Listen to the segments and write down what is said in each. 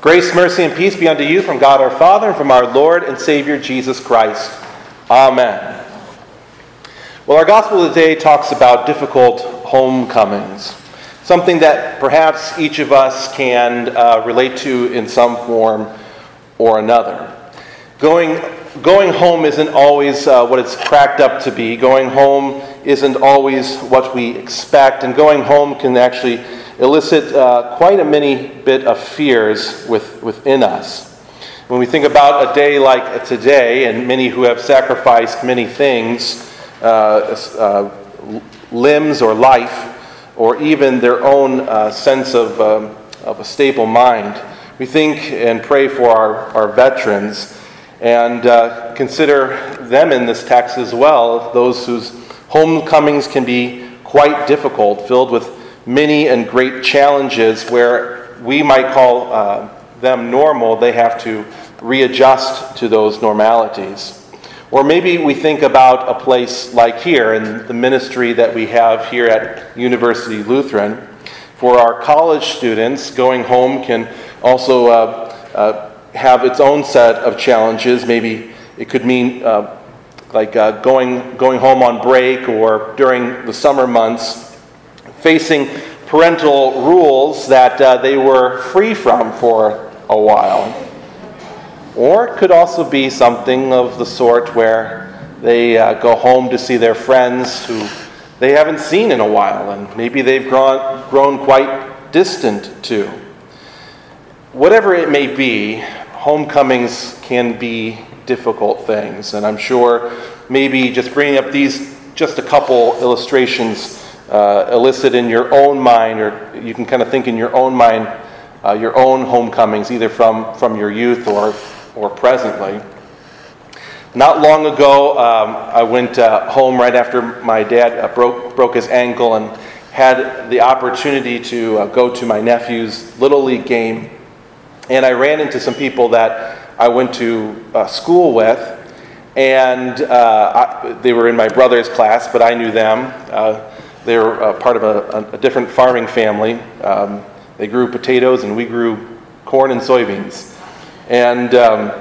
Grace, mercy, and peace be unto you from God our Father and from our Lord and Savior Jesus Christ. Amen. Well, our gospel today talks about difficult homecomings, something that perhaps each of us can uh, relate to in some form or another. Going, going home isn't always uh, what it's cracked up to be. Going home isn't always what we expect, and going home can actually elicit uh, quite a many bit of fears with, within us. When we think about a day like today, and many who have sacrificed many things, uh, uh, limbs or life, or even their own uh, sense of, um, of a stable mind, we think and pray for our, our veterans and uh, consider them in this text as well, those whose homecomings can be quite difficult, filled with many and great challenges where we might call uh, them normal, they have to readjust to those normalities. Or maybe we think about a place like here in the ministry that we have here at University Lutheran. For our college students, going home can also uh, uh, have its own set of challenges. Maybe it could mean uh, like uh, going, going home on break or during the summer months facing parental rules that uh, they were free from for a while. Or it could also be something of the sort where they uh, go home to see their friends who they haven't seen in a while, and maybe they've grown, grown quite distant to. Whatever it may be, homecomings can be difficult things, and I'm sure maybe just bringing up these just a couple illustrations uh, elicit in your own mind, or you can kind of think in your own mind, uh, your own homecomings, either from, from your youth or, or presently. Not long ago, um, I went uh, home right after my dad uh, broke, broke his ankle and had the opportunity to uh, go to my nephew's Little League game. And I ran into some people that I went to uh, school with, and I, they were in my brother's class, but I knew them. They're uh, part of a, a, different farming family. Um, they grew potatoes, and we grew corn and soybeans. And um,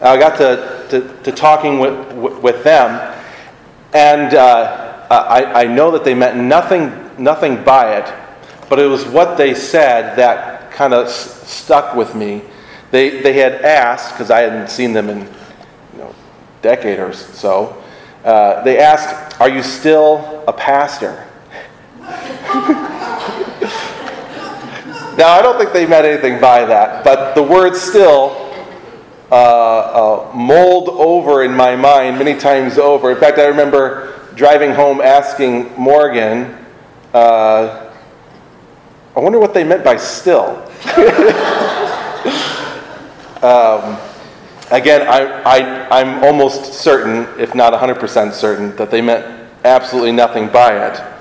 I got to, to, to talking with, with them, and uh, I, I know that they meant nothing, nothing by it, but it was what they said that kind of s- stuck with me. They, they had asked, because I hadn't seen them in you know, a decade or so, uh, they asked, Are you still a pastor? now, I don't think they meant anything by that, but the word still uh, uh, mold over in my mind many times over. In fact, I remember driving home asking Morgan, uh, I wonder what they meant by still. um, again, I, I, I'm almost certain, if not 100% certain, that they meant absolutely nothing by it.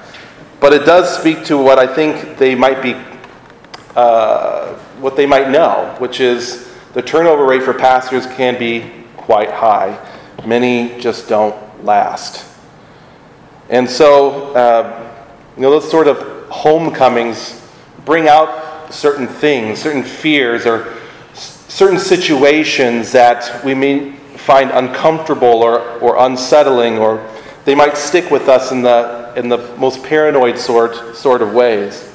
But it does speak to what I think they might be, uh, what they might know, which is the turnover rate for pastors can be quite high. Many just don't last. And so, uh, you know, those sort of homecomings bring out certain things, certain fears, or certain situations that we may find uncomfortable or, or unsettling, or they might stick with us in the in the most paranoid sort, sort of ways.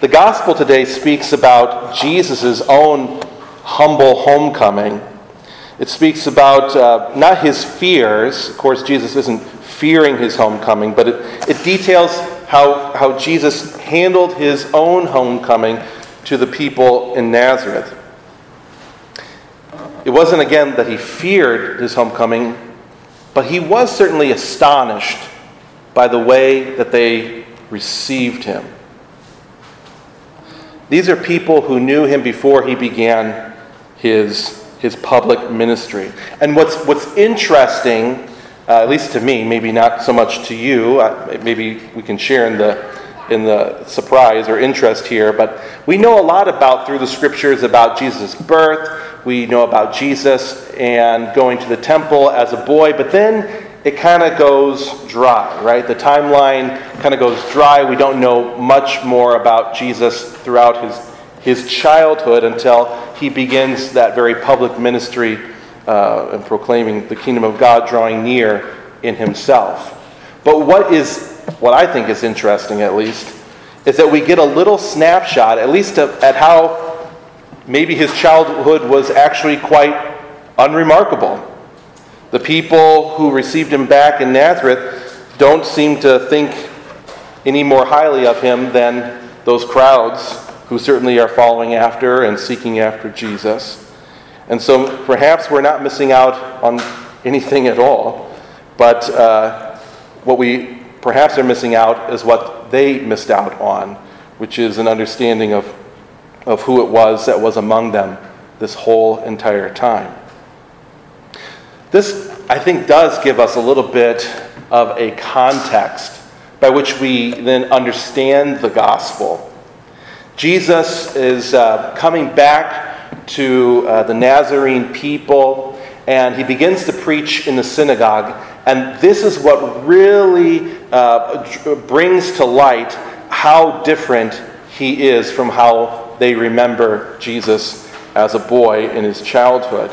The gospel today speaks about Jesus' own humble homecoming. It speaks about uh, not his fears. Of course, Jesus isn't fearing his homecoming, but it, it details how, how Jesus handled his own homecoming to the people in Nazareth. It wasn't, again, that he feared his homecoming, but he was certainly astonished by the way that they received him. These are people who knew him before he began his, his public ministry. And what's, what's interesting, uh, at least to me, maybe not so much to you, uh, maybe we can share in the, in the surprise or interest here, but we know a lot about through the scriptures about Jesus' birth. We know about Jesus and going to the temple as a boy, but then it kind of goes dry, right? The timeline kind of goes dry. We don't know much more about Jesus throughout his, his childhood until he begins that very public ministry uh, and proclaiming the kingdom of God drawing near in himself. But what is, what I think is interesting at least, is that we get a little snapshot, at least at how maybe his childhood was actually quite unremarkable. The people who received him back in Nazareth don't seem to think any more highly of him than those crowds who certainly are following after and seeking after Jesus. And so perhaps we're not missing out on anything at all, but uh, what we perhaps are missing out is what they missed out on, which is an understanding of, of who it was that was among them this whole entire time. This, I think, does give us a little bit of a context by which we then understand the gospel. Jesus is uh, coming back to uh, the Nazarene people, and he begins to preach in the synagogue. And this is what really uh, brings to light how different he is from how they remember Jesus as a boy in his childhood.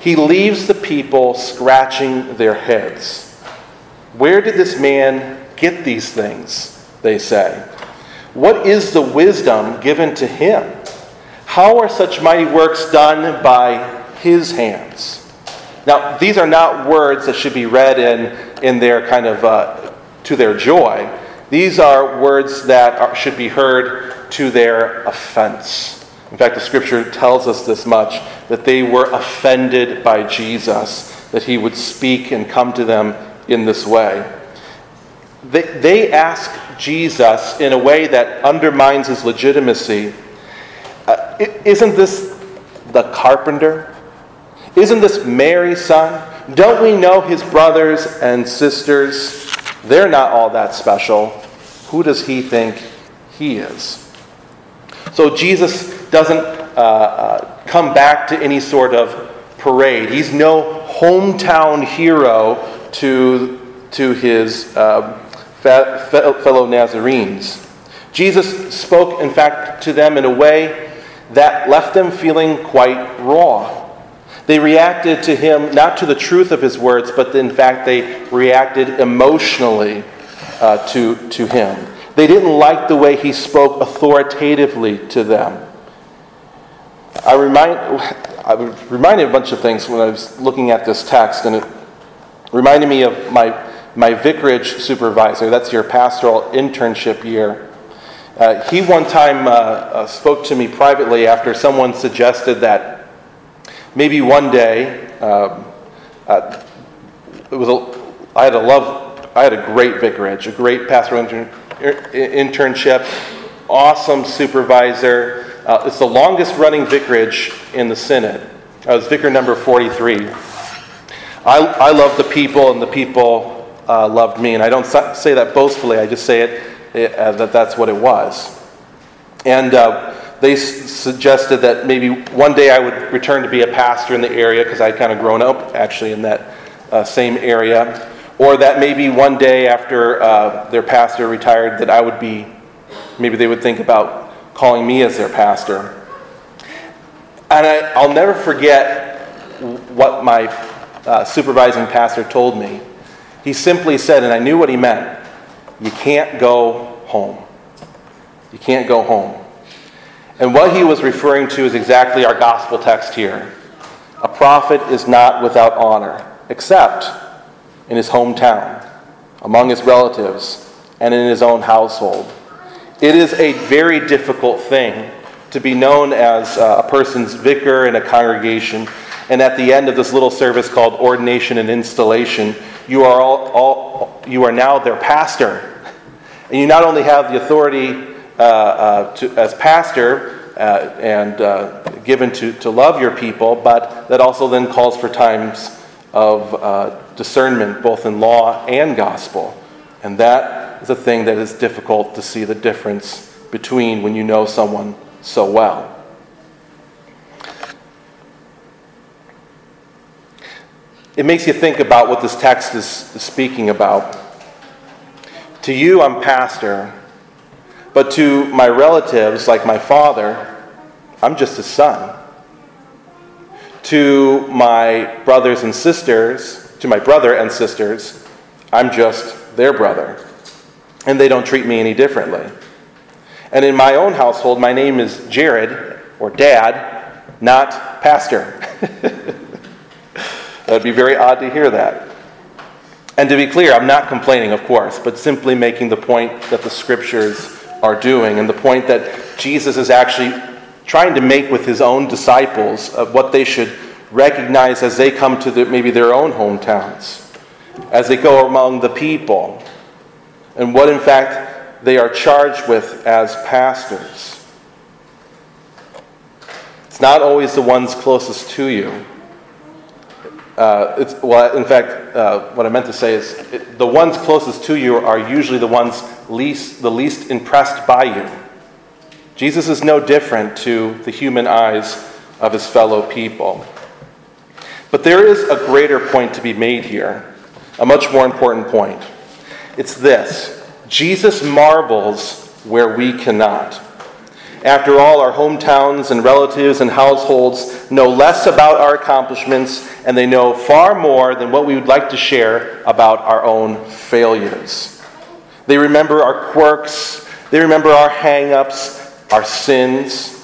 He leaves the people scratching their heads. Where did this man get these things? They say. What is the wisdom given to him? How are such mighty works done by his hands? Now, these are not words that should be read in, in their kind of uh, to their joy. These are words that are, should be heard to their offense. In fact, the scripture tells us this much that they were offended by Jesus, that he would speak and come to them in this way. They, they ask Jesus in a way that undermines his legitimacy uh, Isn't this the carpenter? Isn't this Mary's son? Don't we know his brothers and sisters? They're not all that special. Who does he think he is? So Jesus doesn't uh, uh, come back to any sort of parade. He's no hometown hero to, to his uh, fellow Nazarenes. Jesus spoke, in fact, to them in a way that left them feeling quite raw. They reacted to him not to the truth of his words, but in fact, they reacted emotionally uh, to, to him. They didn't like the way he spoke authoritatively to them. I remind I was reminded of a bunch of things when I was looking at this text, and it reminded me of my my vicarage supervisor. That's your pastoral internship year. Uh, he one time uh, uh, spoke to me privately after someone suggested that maybe one day um, uh, it was a, I had a love I had a great vicarage, a great pastoral intern, internship, awesome supervisor. Uh, it's the longest running vicarage in the synod. I was vicar number 43. I, I love the people, and the people uh, loved me. And I don't say that boastfully, I just say it, it uh, that that's what it was. And uh, they s- suggested that maybe one day I would return to be a pastor in the area because I'd kind of grown up actually in that uh, same area. Or that maybe one day after uh, their pastor retired, that I would be, maybe they would think about calling me as their pastor. And I, will never forget what my uh, supervising pastor told me. He simply said, and I knew what he meant you can't go home. You can't go home. And what he was referring to is exactly our gospel text here. A prophet is not without honor, except in his hometown, among his relatives, and in his own household. It is a very difficult thing to be known as a person's vicar in a congregation, and at the end of this little service called ordination and installation, you are, all, all you are now their pastor. And you not only have the authority uh, uh, to, as pastor uh, and uh, given to, to love your people, but that also then calls for times of uh, discernment, both in law and gospel. And that is a thing that is difficult to see the difference between when you know someone so well. It makes you think about what this text is speaking about. To you, I'm pastor, But to my relatives, like my father, I'm just a son. To my brothers and sisters, to my brother and sisters, I'm just their brother. And they don't treat me any differently. And in my own household, my name is Jared, or Dad, not Pastor. That'd be very odd to hear that. And to be clear, I'm not complaining, of course, but simply making the point that the scriptures are doing and the point that Jesus is actually trying to make with his own disciples of what they should recognize as they come to the, maybe their own hometowns, as they go among the people, and what in fact they are charged with as pastors. It's not always the ones closest to you. Uh, well, in fact, uh, what I meant to say is it, the ones closest to you are usually the ones least, the least impressed by you. Jesus is no different to the human eyes of his fellow people. But there is a greater point to be made here, a much more important point. It's this Jesus marvels where we cannot. After all, our hometowns and relatives and households know less about our accomplishments, and they know far more than what we would like to share about our own failures. They remember our quirks, they remember our hang ups, our sins.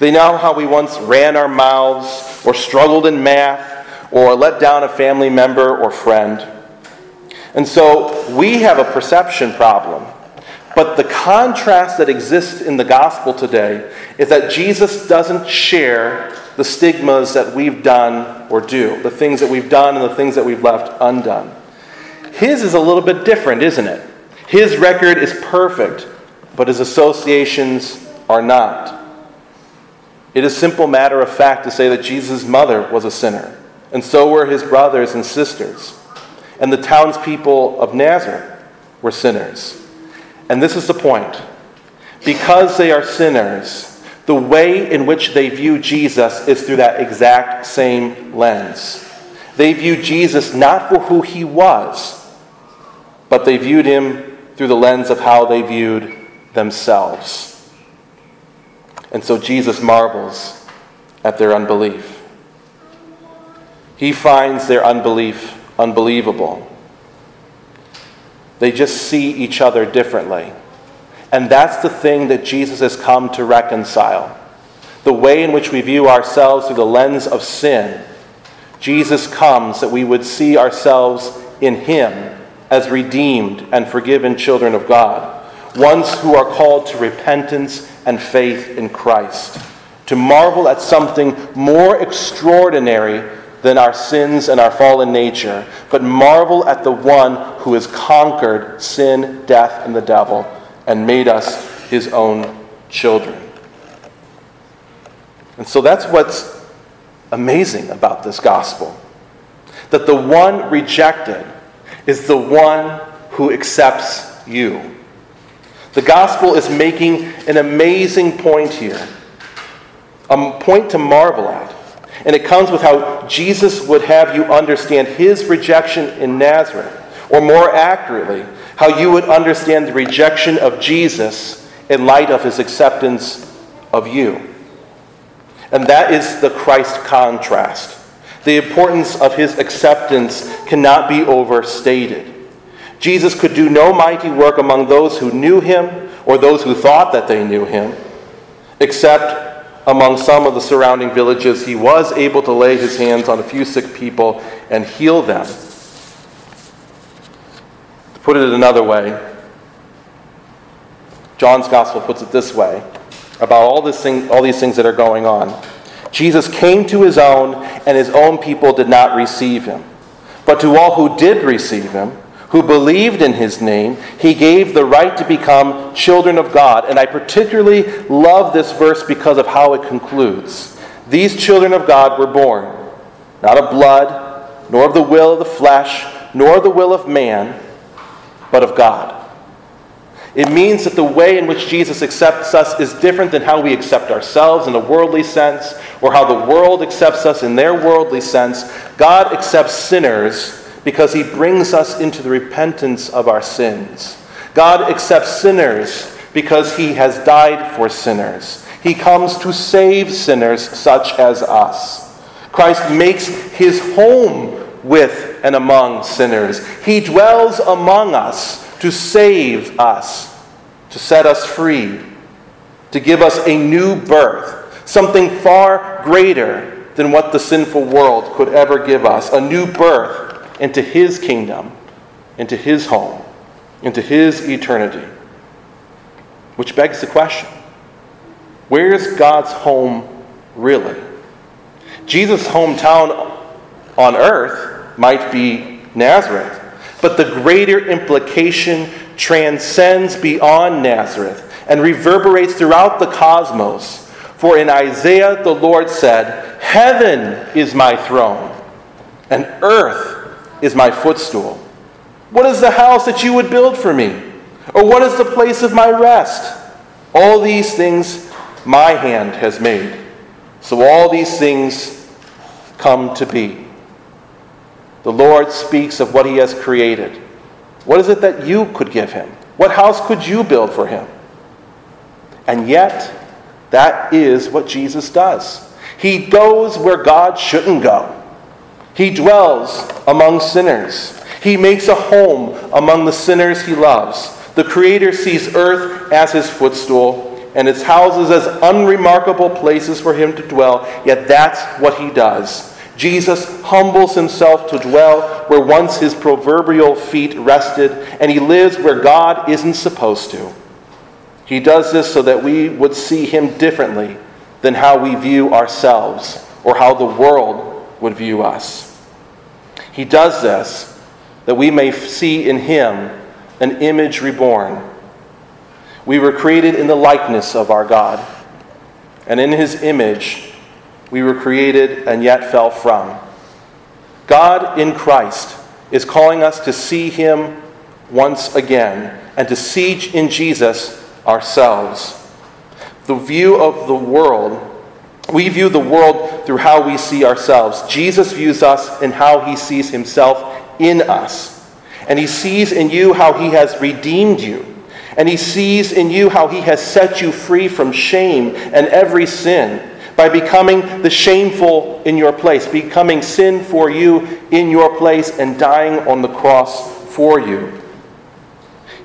They know how we once ran our mouths, or struggled in math, or let down a family member or friend. And so we have a perception problem. But the contrast that exists in the gospel today is that Jesus doesn't share the stigmas that we've done or do, the things that we've done and the things that we've left undone. His is a little bit different, isn't it? His record is perfect, but his associations are not. It is simple matter of fact to say that Jesus' mother was a sinner, and so were his brothers and sisters. And the townspeople of Nazareth were sinners. And this is the point. Because they are sinners, the way in which they view Jesus is through that exact same lens. They view Jesus not for who he was, but they viewed him through the lens of how they viewed themselves. And so Jesus marvels at their unbelief. He finds their unbelief unbelievable. They just see each other differently. And that's the thing that Jesus has come to reconcile. The way in which we view ourselves through the lens of sin. Jesus comes that we would see ourselves in Him as redeemed and forgiven children of God, ones who are called to repentance and faith in Christ, to marvel at something more extraordinary than our sins and our fallen nature, but marvel at the one who has conquered sin, death, and the devil and made us his own children. And so that's what's amazing about this gospel that the one rejected is the one who accepts you. The gospel is making an amazing point here, a point to marvel at. And it comes with how Jesus would have you understand his rejection in Nazareth, or more accurately, how you would understand the rejection of Jesus in light of his acceptance of you. And that is the Christ contrast. The importance of his acceptance cannot be overstated. Jesus could do no mighty work among those who knew him or those who thought that they knew him, except among some of the surrounding villages, he was able to lay his hands on a few sick people and heal them. To put it another way, John's gospel puts it this way about all, this thing, all these things that are going on. Jesus came to his own, and his own people did not receive him. But to all who did receive him, who believed in his name, he gave the right to become children of God. And I particularly love this verse because of how it concludes. These children of God were born, not of blood, nor of the will of the flesh, nor the will of man, but of God. It means that the way in which Jesus accepts us is different than how we accept ourselves in a worldly sense, or how the world accepts us in their worldly sense. God accepts sinners because he brings us into the repentance of our sins. God accepts sinners because he has died for sinners. He comes to save sinners such as us. Christ makes his home with and among sinners. He dwells among us to save us, to set us free, to give us a new birth, something far greater than what the sinful world could ever give us, a new birth into his kingdom, into his home, into his eternity. Which begs the question where's God's home really? Jesus' hometown on earth might be Nazareth, but the greater implication transcends beyond Nazareth and reverberates throughout the cosmos. For in Isaiah, the Lord said, Heaven is my throne, and earth is my footstool. What is the house that you would build for me? Or what is the place of my rest? All these things my hand has made. So all these things come to be. The Lord speaks of what he has created. What is it that you could give him? What house could you build for him? And yet, that is what Jesus does. He goes where God shouldn't go. He dwells among sinners. He makes a home among the sinners he loves. The Creator sees earth as his footstool and its houses as unremarkable places for him to dwell, yet that's what he does. Jesus humbles himself to dwell where once his proverbial feet rested, and he lives where God isn't supposed to. He does this so that we would see him differently than how we view ourselves or how the world would view us. He does this that we may see in him an image reborn. We were created in the likeness of our God, and in his image we were created and yet fell from. God in Christ is calling us to see him once again and to see in Jesus ourselves. The view of the world, we view the world through how we see ourselves. Jesus views us in how he sees himself in us. And he sees in you how he has redeemed you. And he sees in you how he has set you free from shame and every sin by becoming the shameful in your place, becoming sin for you in your place, and dying on the cross for you.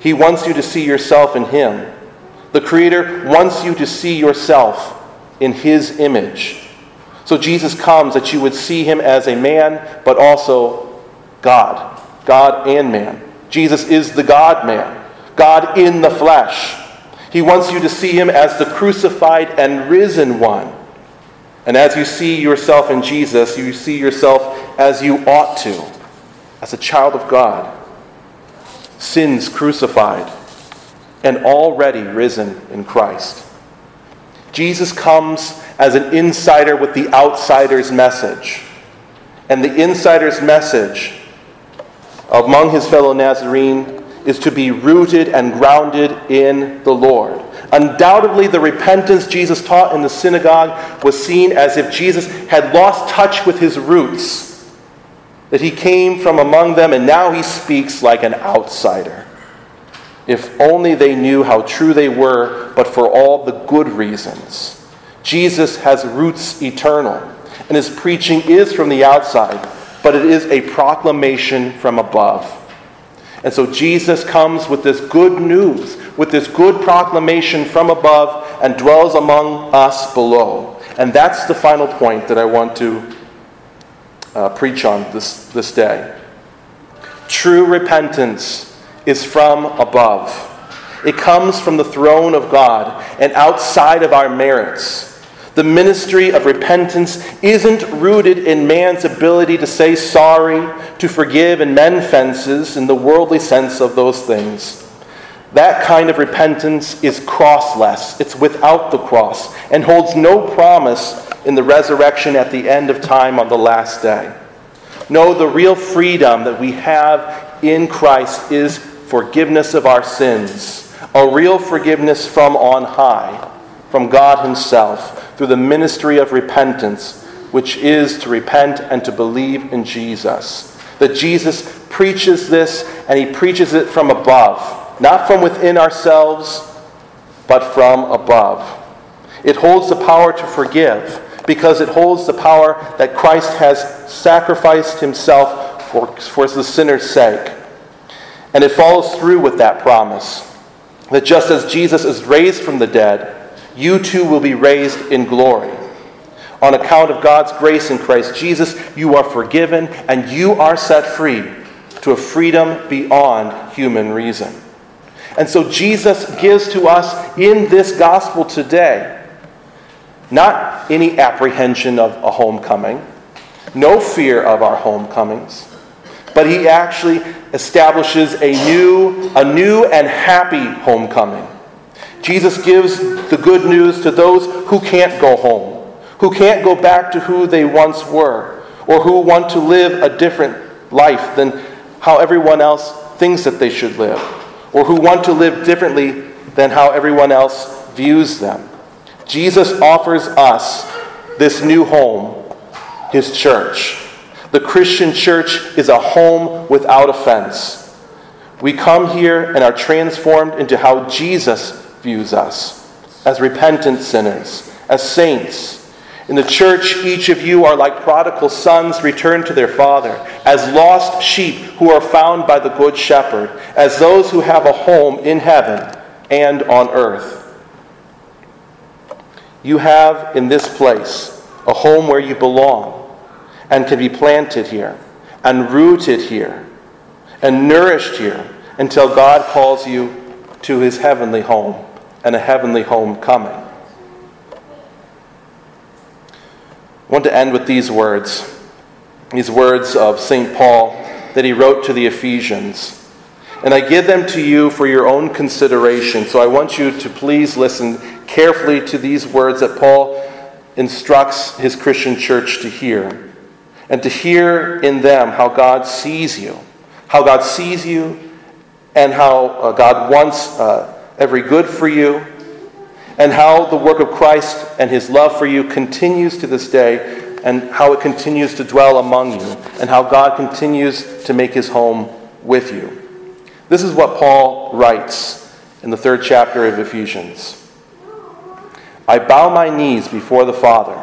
He wants you to see yourself in him. The Creator wants you to see yourself in His image. So Jesus comes that you would see Him as a man, but also God. God and man. Jesus is the God man, God in the flesh. He wants you to see Him as the crucified and risen one. And as you see yourself in Jesus, you see yourself as you ought to, as a child of God. Sins crucified and already risen in Christ. Jesus comes as an insider with the outsider's message. And the insider's message among his fellow Nazarene is to be rooted and grounded in the Lord. Undoubtedly, the repentance Jesus taught in the synagogue was seen as if Jesus had lost touch with his roots, that he came from among them and now he speaks like an outsider. If only they knew how true they were, but for all the good reasons. Jesus has roots eternal, and his preaching is from the outside, but it is a proclamation from above. And so Jesus comes with this good news, with this good proclamation from above, and dwells among us below. And that's the final point that I want to uh, preach on this, this day. True repentance is from above. It comes from the throne of God and outside of our merits. The ministry of repentance isn't rooted in man's ability to say sorry, to forgive, and mend fences in the worldly sense of those things. That kind of repentance is crossless, it's without the cross, and holds no promise in the resurrection at the end of time on the last day. No, the real freedom that we have in Christ is forgiveness of our sins, a real forgiveness from on high, from God Himself, through the ministry of repentance, which is to repent and to believe in Jesus. That Jesus preaches this, and He preaches it from above, not from within ourselves, but from above. It holds the power to forgive because it holds the power that Christ has sacrificed himself for, for the sinner's sake. And it follows through with that promise that just as Jesus is raised from the dead, you too will be raised in glory. On account of God's grace in Christ Jesus, you are forgiven and you are set free to a freedom beyond human reason. And so Jesus gives to us in this gospel today not any apprehension of a homecoming, no fear of our homecomings, but he actually establishes a new, a new and happy homecoming. Jesus gives the good news to those who can't go home, who can't go back to who they once were, or who want to live a different life than how everyone else thinks that they should live, or who want to live differently than how everyone else views them. Jesus offers us this new home, his church. The Christian church is a home without offense. We come here and are transformed into how Jesus views us as repentant sinners, as saints. In the church, each of you are like prodigal sons returned to their father, as lost sheep who are found by the good shepherd, as those who have a home in heaven and on earth. You have in this place a home where you belong and can be planted here and rooted here and nourished here until God calls you to his heavenly home and a heavenly home coming. I want to end with these words, these words of St. Paul that he wrote to the Ephesians. And I give them to you for your own consideration. So I want you to please listen carefully to these words that Paul instructs his Christian church to hear. And to hear in them how God sees you, how God sees you, and how uh, God wants uh, every good for you, and how the work of Christ and his love for you continues to this day, and how it continues to dwell among you, and how God continues to make his home with you. This is what Paul writes in the third chapter of Ephesians. I bow my knees before the Father,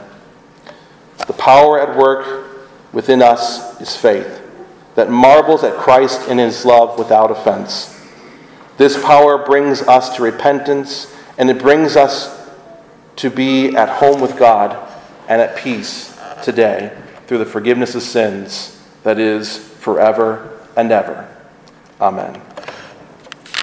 The power at work within us is faith that marvels at Christ and his love without offense. This power brings us to repentance and it brings us to be at home with God and at peace today through the forgiveness of sins that is forever and ever. Amen.